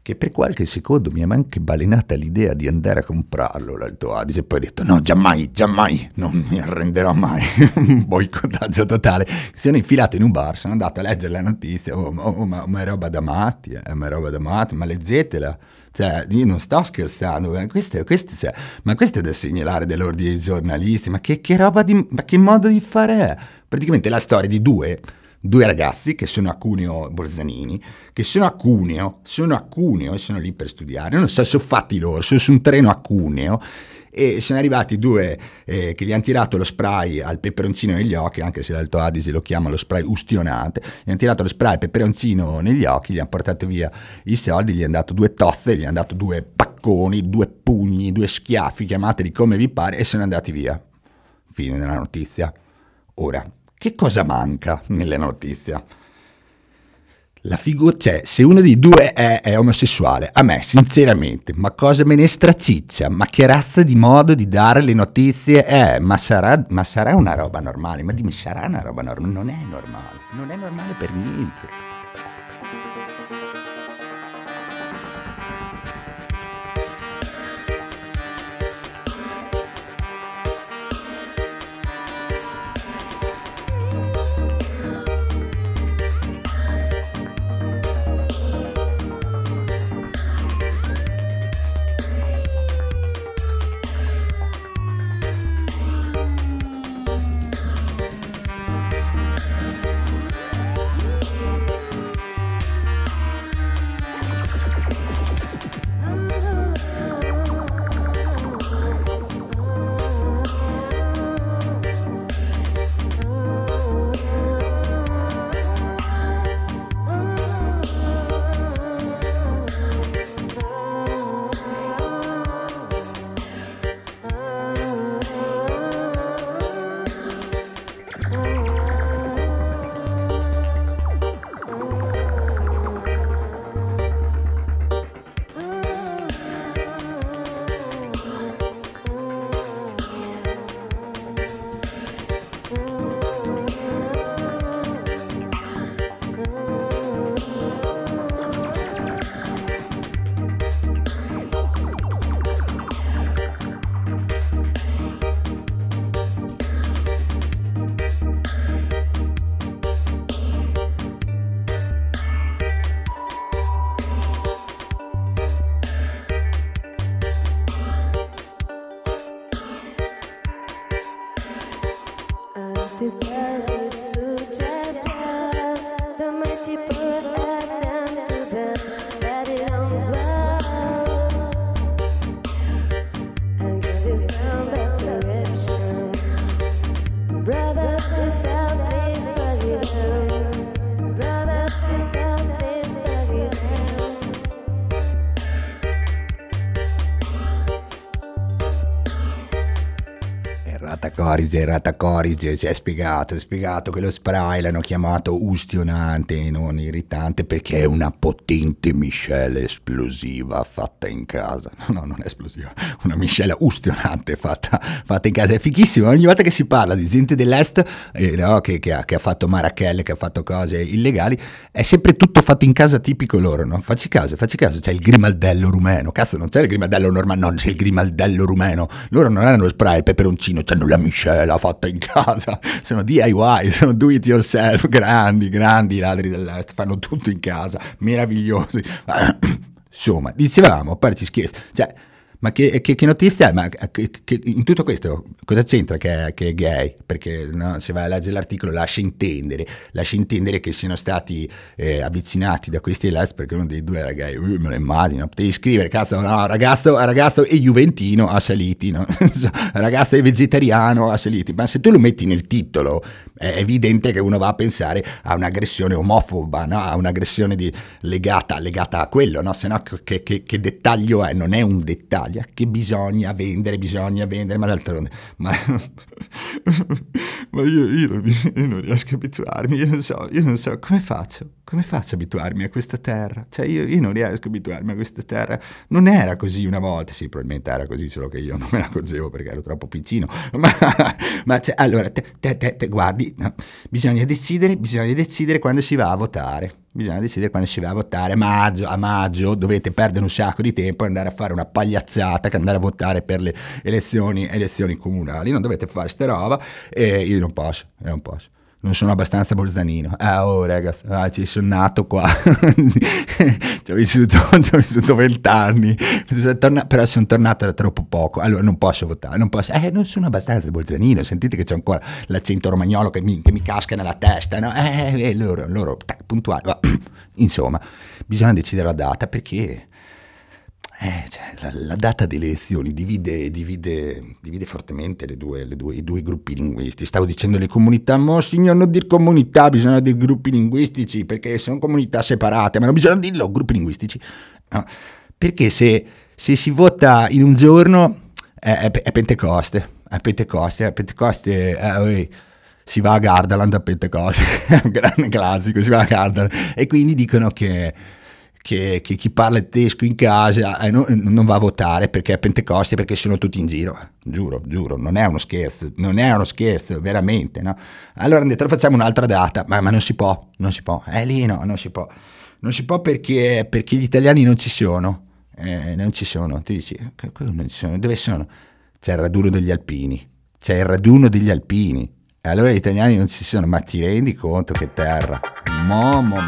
che per qualche secondo mi è anche balenata l'idea di andare a comprarlo l'Alto Adige e poi ho detto no, giammai, giammai, non mi arrenderò mai, un boicottaggio totale. Sono infilato in un bar, sono andato a leggere la notizia, oh, oh, ma, ma, è roba da matti, eh, ma è roba da matti, ma leggetela. Cioè, io non sto scherzando, eh, questo, questo, cioè, ma questo è da segnalare dell'ordine dei giornalisti, ma che, che roba di... ma che modo di fare è? Praticamente la storia di due due ragazzi che sono a Cuneo Borzanini, che sono a Cuneo, sono a Cuneo e sono lì per studiare, non so sono fatti loro, sono su un treno a Cuneo e sono arrivati due eh, che gli hanno tirato lo spray al peperoncino negli occhi, anche se l'Alto Adige lo chiama lo spray ustionante, gli hanno tirato lo spray al peperoncino negli occhi, gli hanno portato via i soldi, gli hanno dato due tozze, gli hanno dato due pacconi, due pugni, due schiaffi, chiamateli come vi pare, e sono andati via. Fine della notizia. Ora, che cosa manca nella notizia? La figura, cioè, se uno dei due è, è, omosessuale, a me, sinceramente, ma cosa me ne straciccia? Ma che razza di modo di dare le notizie è? Ma sarà, ma sarà una roba normale? Ma dimmi, sarà una roba normale? Non è normale, non è normale per niente. Corise, Rata Corise, si è spiegato, è spiegato che lo spray l'hanno chiamato ustionante e non irritante perché è una potente miscela esplosiva fatta in casa. No, non è esplosiva, una miscela ustionante fatta, fatta in casa. È fichissimo, ogni volta che si parla di gente dell'est eh, no, che, che, ha, che, ha, fatto marachelle, che ha fatto cose illegali, è sempre tutto fatto in casa tipico loro, no? Facci caso, facci caso, c'è il grimaldello rumeno, cazzo non c'è il grimaldello normale, no, c'è il grimaldello rumeno. Loro non hanno spray, il peperoncino, hanno la miscela fatta in casa, sono DIY, sono do it yourself, grandi, grandi ladri dell'est, fanno tutto in casa, meravigliosi. Insomma, dicevamo, a parte scherzi, cioè ma che, che, che, notizia? Ma che, in tutto questo cosa c'entra che, è gay? Perché no, se vai a leggere l'articolo lascia intendere, lascia intendere che siano stati eh, avvicinati da questi all'est perché uno dei due era gay. Uh, me lo immagino, potevi scrivere, cazzo, no, ragazzo, ragazzo e juventino a Saliti, no? ragazzo e vegetariano a Saliti. Ma se tu lo metti nel titolo è evidente che uno va a pensare a un'aggressione omofoba, no? a un'aggressione di, legata, legata, a quello, no? se no che, che, che, dettaglio è? Non è un dettaglio, che bisogna vendere, bisogna vendere, ma d'altronde, ma, ma io, io, io, non riesco a abituarmi, io non so, io non so come faccio, come faccio a abituarmi a questa terra? Cioè io, io non riesco a abituarmi a questa terra, non era così una volta, sì probabilmente era così, solo che io non me la accorgevo perché ero troppo piccino, ma, ma cioè, allora te, te, te, te guardi, no? bisogna, decidere, bisogna decidere quando si va a votare. Bisogna decidere quando si va a votare. Maggio, a maggio dovete perdere un sacco di tempo e andare a fare una pagliazzata che andare a votare per le elezioni, elezioni comunali. Non dovete fare sta roba e io non posso, io non posso non sono abbastanza bolzanino. Ah, oh, ragazzi, ah, ci sono nato qua. ci ho vissuto vent'anni. Però sono tornato da troppo poco. Allora non posso votare. Non, posso, eh, non sono abbastanza bolzanino. Sentite che c'è ancora l'accento romagnolo che mi, che mi casca nella testa. No? Eh, eh, loro, loro puntuali. Insomma, bisogna decidere la data perché eh, cioè, la, la, data delle elezioni divide, divide, divide fortemente le due, le due, i due gruppi linguistici. Stavo dicendo le comunità, ma signor, non dire comunità, bisogna dire gruppi linguistici, perché sono comunità separate, ma non bisogna dirlo gruppi linguistici. No, perché se, se, si vota in un giorno è, è, è Pentecoste, è Pentecoste, è Pentecoste, eh, si va a Gardaland a Pentecoste, è un grande classico, si va a Gardaland, e quindi dicono che che, che, chi parla tedesco in casa eh, non, non, va a votare perché è Pentecoste, perché sono tutti in giro. Giuro, giuro, non è uno scherzo, non è uno scherzo, veramente. No? Allora hanno detto, facciamo un'altra data, ma, ma, non si può, non si può. Eh lì no, non si può. Non si può perché, perché gli italiani non ci sono. Eh, non ci sono. Tu dici, non ci sono. Dove sono? C'è il raduno degli alpini. C'è il raduno degli alpini. E allora gli italiani non ci sono, ma ti rendi conto che terra? Mo, mo,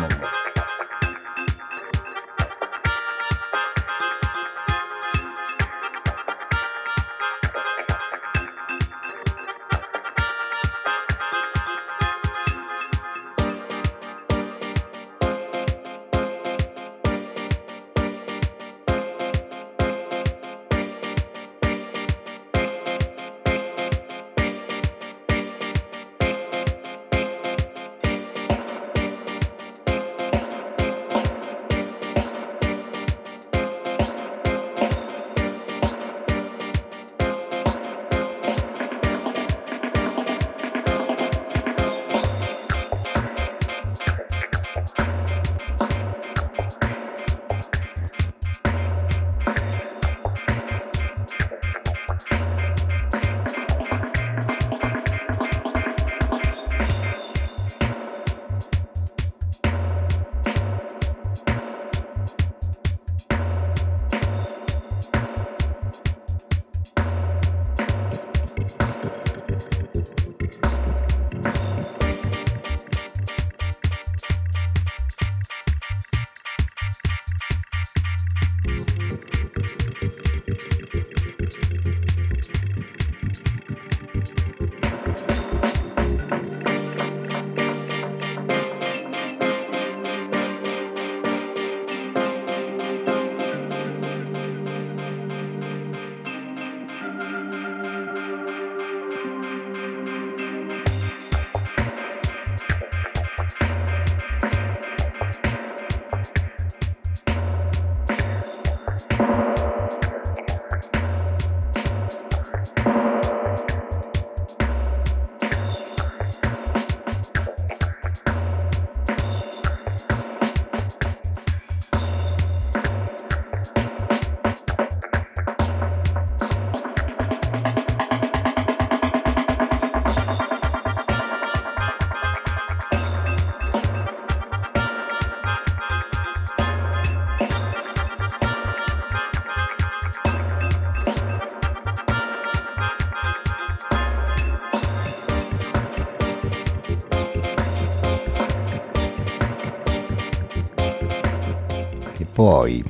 poi,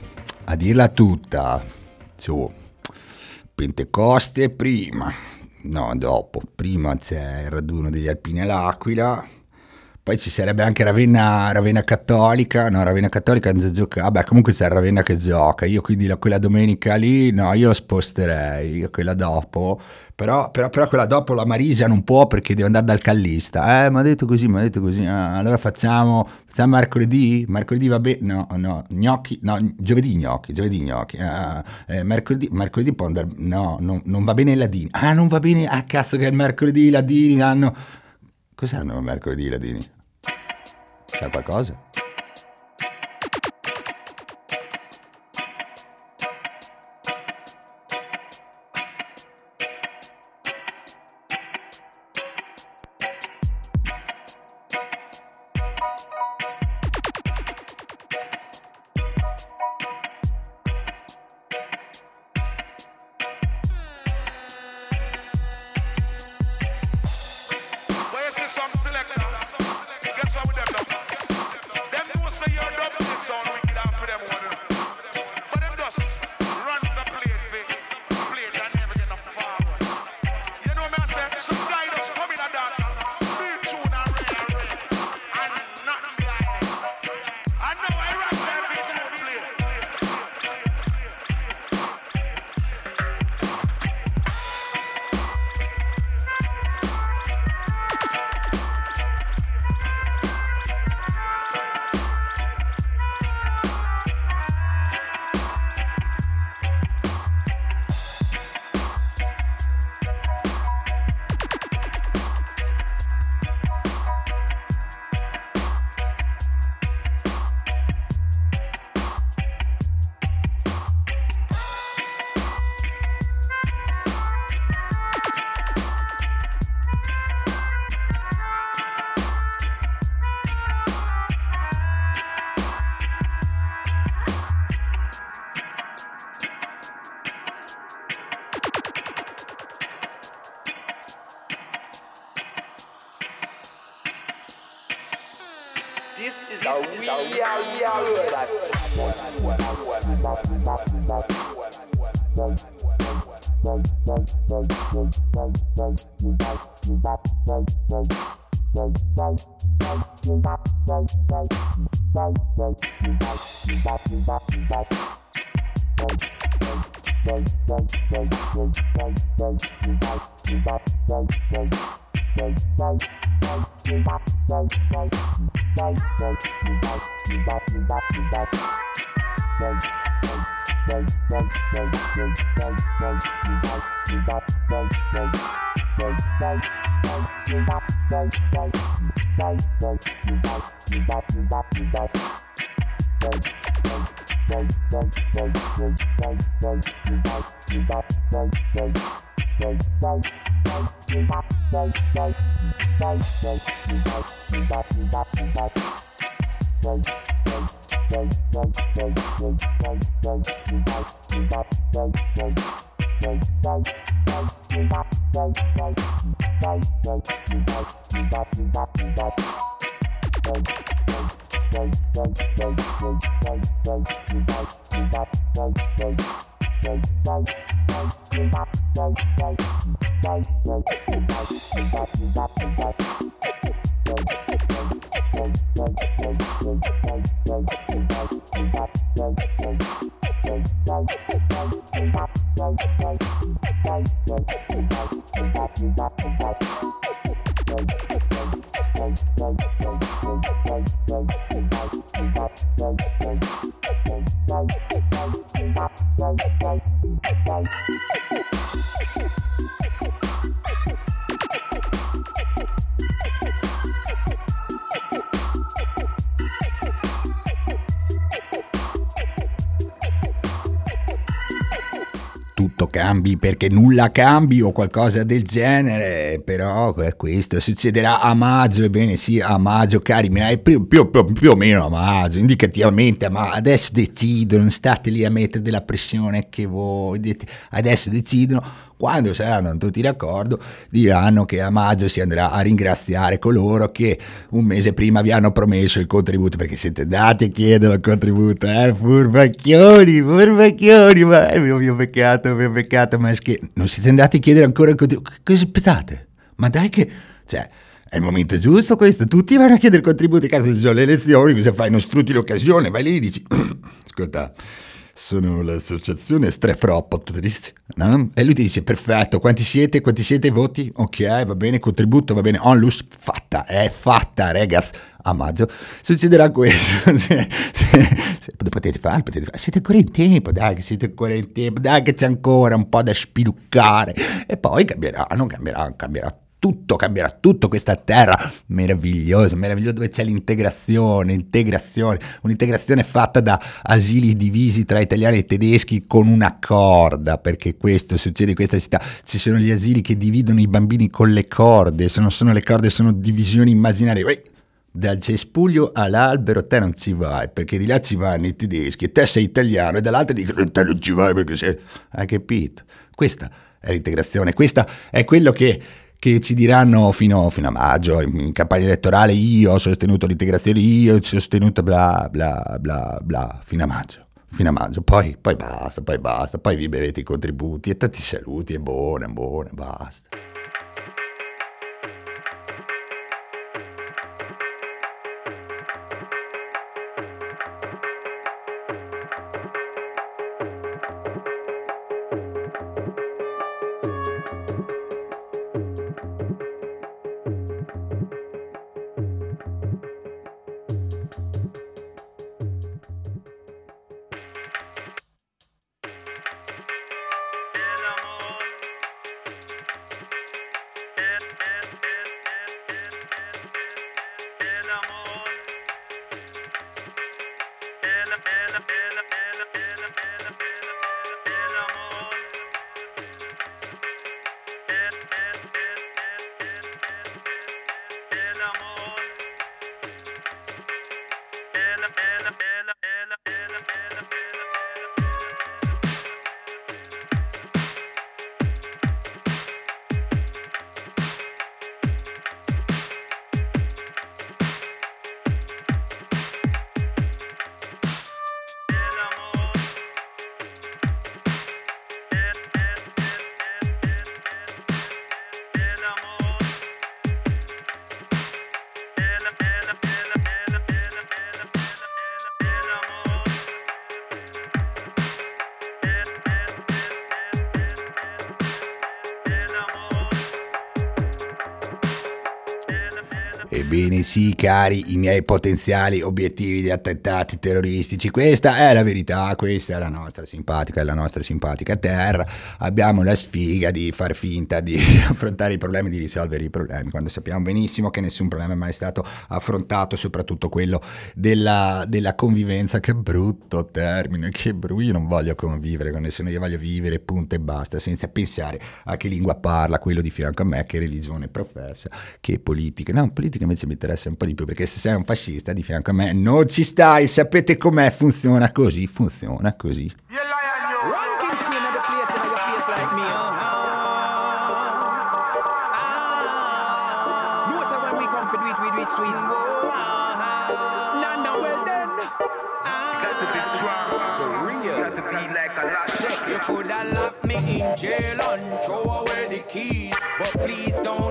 a dirla tutta, su, Pentecoste prima, no, dopo, prima c'è il raduno degli Alpini all'Aquila, poi ci sarebbe anche Ravenna, Ravenna Cattolica, no, Ravenna Cattolica non gioca, vabbè comunque c'è Ravenna che gioca, io quindi la, quella domenica lì, no, io la sposterei, quella dopo, però, però, però, quella dopo la Marisa non può perché deve andare dal callista, eh, mi ha detto così, mi ha detto così, ah, allora facciamo, facciamo mercoledì, mercoledì va bene, no, no, gnocchi, no, giovedì gnocchi, giovedì gnocchi, ah, eh, mercoledì, mercoledì può andare, no, non, non va bene i ladini, ah non va bene, ah cazzo che è mercoledì i ladini hanno... Cos'hanno mercoledì i ladini? Chapacosa? Cambi perché nulla cambi o qualcosa del genere, però questo succederà a maggio, ebbene sì, a maggio cari più, più, più, più o meno a maggio, indicativamente, ma adesso decidono, state lì a mettere della pressione che voi, adesso decidono quando saranno tutti d'accordo diranno che a maggio si andrà a ringraziare coloro che un mese prima vi hanno promesso il contributo perché siete andati a chiedere il contributo, eh, furbacchioni, furbacchioni, ma è mio, mio peccato, mio peccato, ma è che non siete andati a chiedere ancora il contributo, cosa aspettate? Ma dai che, cioè, è il momento giusto questo, tutti vanno a chiedere contributi, cazzo ci sono le elezioni, cosa fai? Non sfrutti l'occasione, vai lì e dici, ascolta, sono l'associazione Strefropotris, no? E lui ti dice, perfetto, quanti siete, quanti siete? Voti? Ok, va bene, contributo, va bene, onlus, fatta, è fatta, regas, a maggio. Succederà questo, se, se, se, potete fare, potete fare, siete ancora in tempo, dai che siete ancora in tempo, dai che c'è ancora un po' da spiluccare, e poi cambierà, non cambierà, cambierà tutto, cambierà tutto questa terra meravigliosa, meravigliosa dove c'è l'integrazione, integrazione, un'integrazione fatta da asili divisi tra italiani e tedeschi con una corda, perché questo succede in questa città, ci sono gli asili che dividono i bambini con le corde, se non sono le corde sono divisioni immaginarie. Uè, dal cespuglio all'albero te non ci vai perché di là ci vanno i tedeschi e te sei italiano e dall'altro dicono te non ci vai perché sei... Hai capito? Questa è l'integrazione, questo è quello che che ci diranno fino, fino, a maggio, in campagna elettorale io ho sostenuto l'integrazione, io ho sostenuto bla bla bla bla, fino a maggio, fino a maggio, poi, poi basta, poi basta, poi vi bevete i contributi e tanti saluti, è buona, buona, basta. Sì, cari, i miei potenziali obiettivi di attentati terroristici, questa è la verità, questa è la nostra simpatica, è la nostra simpatica terra. Abbiamo la sfiga di far finta di affrontare i problemi, di risolvere i problemi, quando sappiamo benissimo che nessun problema è mai stato affrontato, soprattutto quello della, della convivenza. Che brutto termine, che brutto, io non voglio convivere con nessuno, io voglio vivere, punto e basta, senza pensare a che lingua parla quello di fianco a me, che religione professa, che politica. No, politica invece mi interessa un po' di più perché se sei un fascista di fianco a me non ci stai, sapete com'è, funziona così, funziona così. You could have locked me in jail and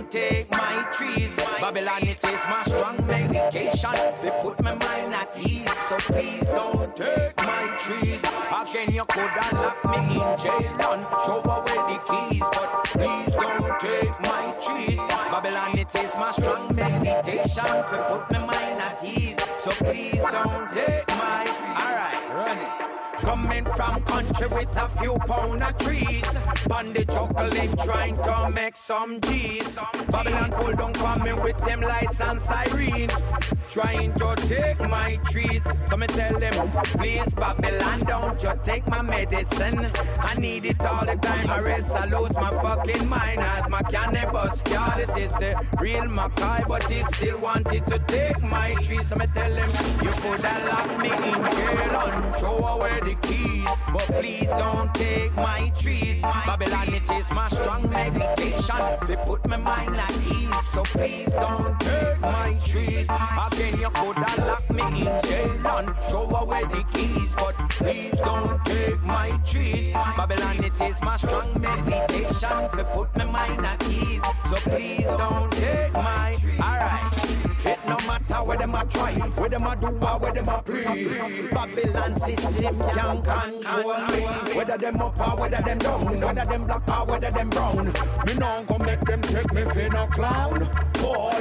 take my trees. Babylon, it is my strong medication. They put my mind at ease, so please don't take my trees. Again, you could have locked me in jail and throw away the keys, but please don't take my trees. Babylon, it is my strong meditation. They put my mind at ease, so please don't take my trees. Country with a few pound of trees. Bandit juggling, trying to make some G's. Babylon pull down coming with them lights and sirens. Trying to take my trees. So me tell them, please Babylon, don't you take my medicine. I need it all the time or else I lose my fucking mind. As my cannabis card, it is the real Mackay, but he still wanted to take my trees. So me tell him, you could have locked me in jail and throw away the keys. But please don't take my trees. My Babylon, it is my strong meditation. They put my mind at ease. So please don't take my trees. Again, you could have locked me in jail and throw away the keys. But please don't take my trees. Babylon, it is my strong meditation. They put my mind at ease. So please don't take my. Alright. No matter where them a try, where them a do or where them a play. Babylon system can control me. Whether them up or whether them down, whether them black or whether them brown. Me no go make them take me for no clown. Boy,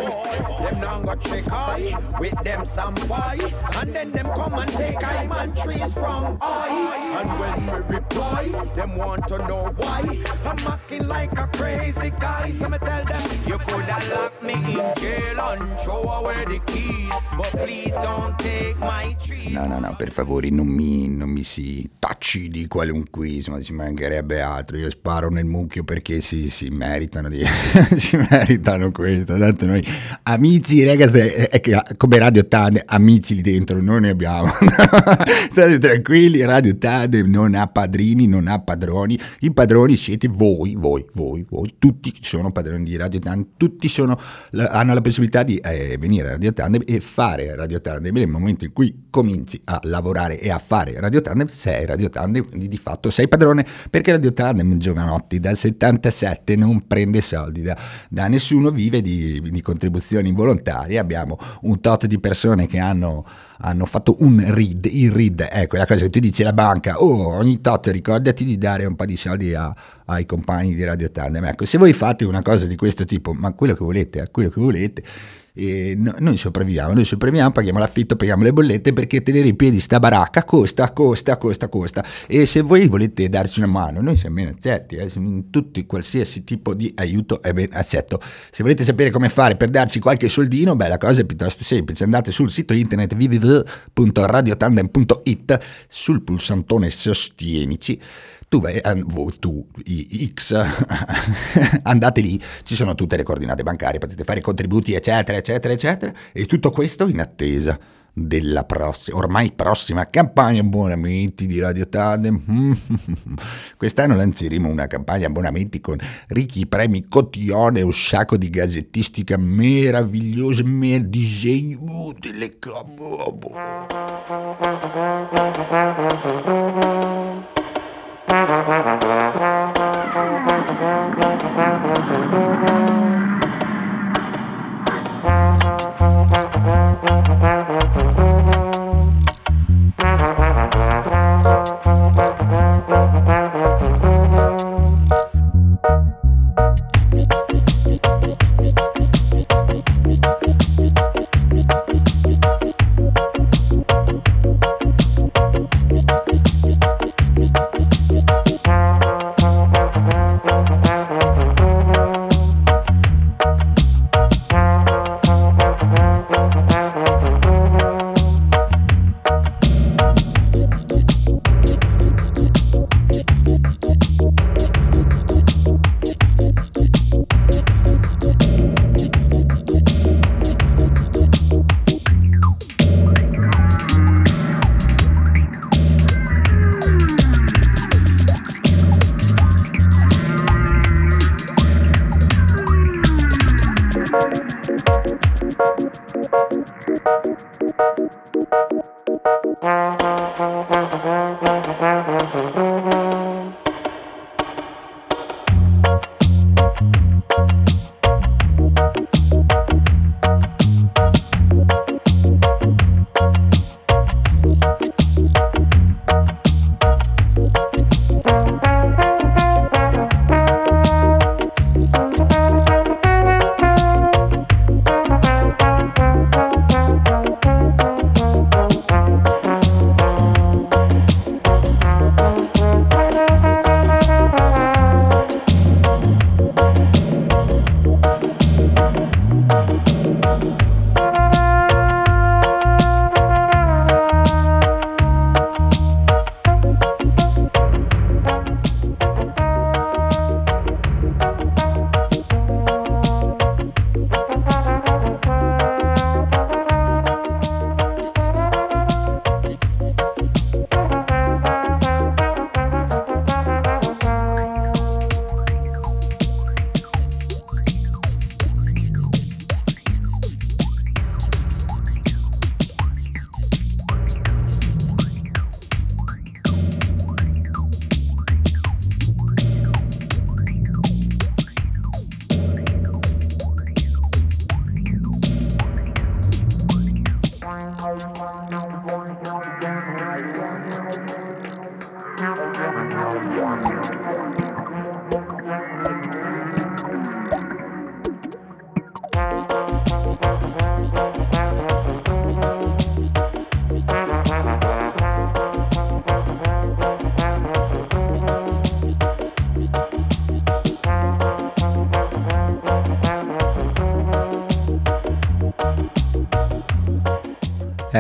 them now go trick I with them some boy, and then them come and take I man trees from I. And when we reply, them want to know why I'm acting like a crazy guy. So me tell them you could have locked me in jail and throw away No, no, no, per favore non mi, non mi si tacci di qualunquismo, ci mancherebbe altro. Io sparo nel mucchio perché si, si meritano di, si meritano questo. Tanto noi amici, ragazzi, è che come Radio Tande, amici lì dentro non ne abbiamo. State tranquilli, Radio Tande non ha padrini, non ha padroni. I padroni siete voi, voi, voi, voi. Tutti sono padroni di Radio Tande, tutti sono, hanno la possibilità di eh, venire Radio Tandem e fare Radio Tandem nel momento in cui cominci a lavorare e a fare Radio Tandem sei Radio Tandem quindi di fatto sei padrone perché Radio Tandem giovanotti dal 77 non prende soldi da, da nessuno vive di, di, contribuzioni volontarie. Abbiamo un tot di persone che hanno, hanno fatto un read il read è quella cosa che tu dici alla banca oh ogni tot ricordati di dare un po' di soldi a, ai compagni di Radio Tandem ecco se voi fate una cosa di questo tipo ma quello che volete è quello che volete e no, noi sopravviviamo, noi sopravviviamo, paghiamo l'affitto, paghiamo le bollette perché tenere in piedi sta baracca costa, costa, costa, costa. E se voi volete darci una mano, noi siamo ben accetti, eh, in tutti, qualsiasi tipo di aiuto è ben accetto. Se volete sapere come fare per darci qualche soldino, beh, la cosa è piuttosto semplice, andate sul sito internet www.radiotandem.it, sul pulsantone sostienici tu vai, tu, X, andate lì, ci sono tutte le coordinate bancarie, potete fare i contributi, eccetera, eccetera, eccetera, e tutto questo in attesa della prossima, ormai prossima campagna abbonamenti di Radio Tandem. Quest'anno lanceremo una campagna abbonamenti con ricchi premi cotione, un sacco di gazzettistica meravigliosa, mer disegno delle cabo. Ha.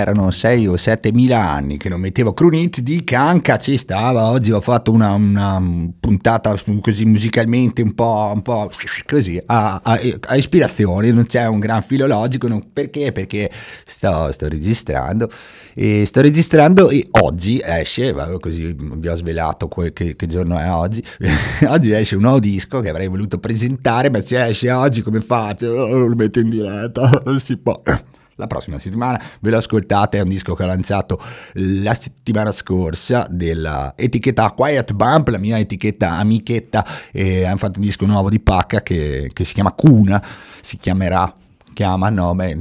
Erano 6 o 7 mila anni che non mettevo Crunit di Canca, ci stava, oggi ho fatto una, una puntata così musicalmente un po', un po così, a, a, a, ispirazione, non c'è un gran filologico, non, perché? Perché sto, sto registrando. E sto registrando e oggi esce, così vi ho svelato che, che, che giorno è oggi, oggi esce un nuovo disco che avrei voluto presentare, ma se esce oggi come faccio? Lo metto in diretta, non si può la prossima settimana ve lo ascoltate, è un disco che ho lanciato la settimana scorsa dell'etichetta Quiet Bump, la mia etichetta amichetta, e hanno fatto un disco nuovo di pacca che, che si chiama Cuna, si chiamerà chiama, no, beh,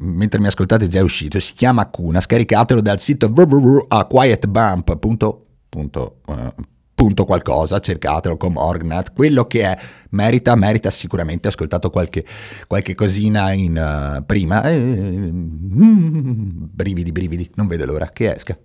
mentre mi ascoltate è già uscito, si chiama Cuna, scaricatelo dal sito www.quietbump.com punto qualcosa, cercatelo con Orgnat, quello che è merita, merita sicuramente, ho ascoltato qualche, qualche cosina in uh, prima, eh, mm, brividi brividi, non vedo l'ora che esca.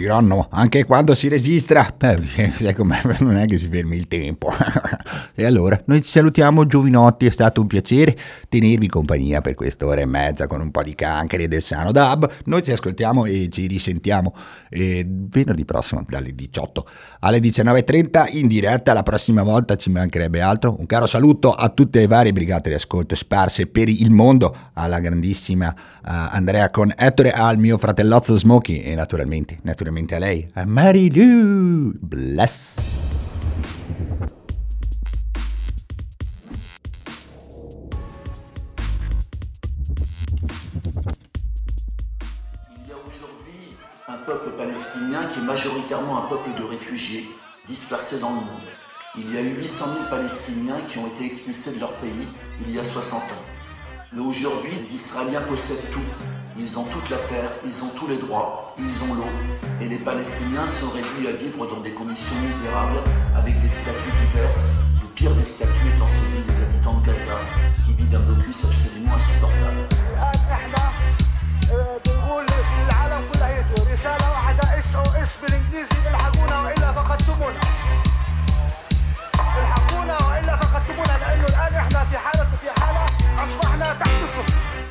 Tiranno anche quando si registra. Beh, sai com'è, non è che si fermi il tempo. E allora, noi salutiamo giovinotti, è stato un piacere tenervi compagnia per quest'ora e mezza con un po' di cancre del sano dub. Noi ci ascoltiamo e ci risentiamo eh, venerdì prossimo dalle 18 alle 19.30 in diretta. La prossima volta ci mancherebbe altro. Un caro saluto a tutte le varie brigate di ascolto sparse per il mondo, alla grandissima uh, Andrea con Ettore, al mio fratellozzo Smokey e naturalmente, naturalmente a lei, a Mary Lou. Bless. Peuple palestinien qui est majoritairement un peuple de réfugiés dispersés dans le monde. Il y a eu 800 000 Palestiniens qui ont été expulsés de leur pays il y a 60 ans. Mais aujourd'hui, les Israéliens possèdent tout. Ils ont toute la terre, ils ont tous les droits, ils ont l'eau. Et les Palestiniens sont réduits à vivre dans des conditions misérables, avec des statuts diverses, le pire des statuts étant celui des habitants de Gaza, qui vivent un blocus absolument insupportable. رسالة واحدة اس أو اس بالإنجليزي الحقونا وإلا فقدتمونا. الحقونا وإلا فقدتمونا لأنه الآن إحنا في حالة في حالة أصبحنا تحت الصفر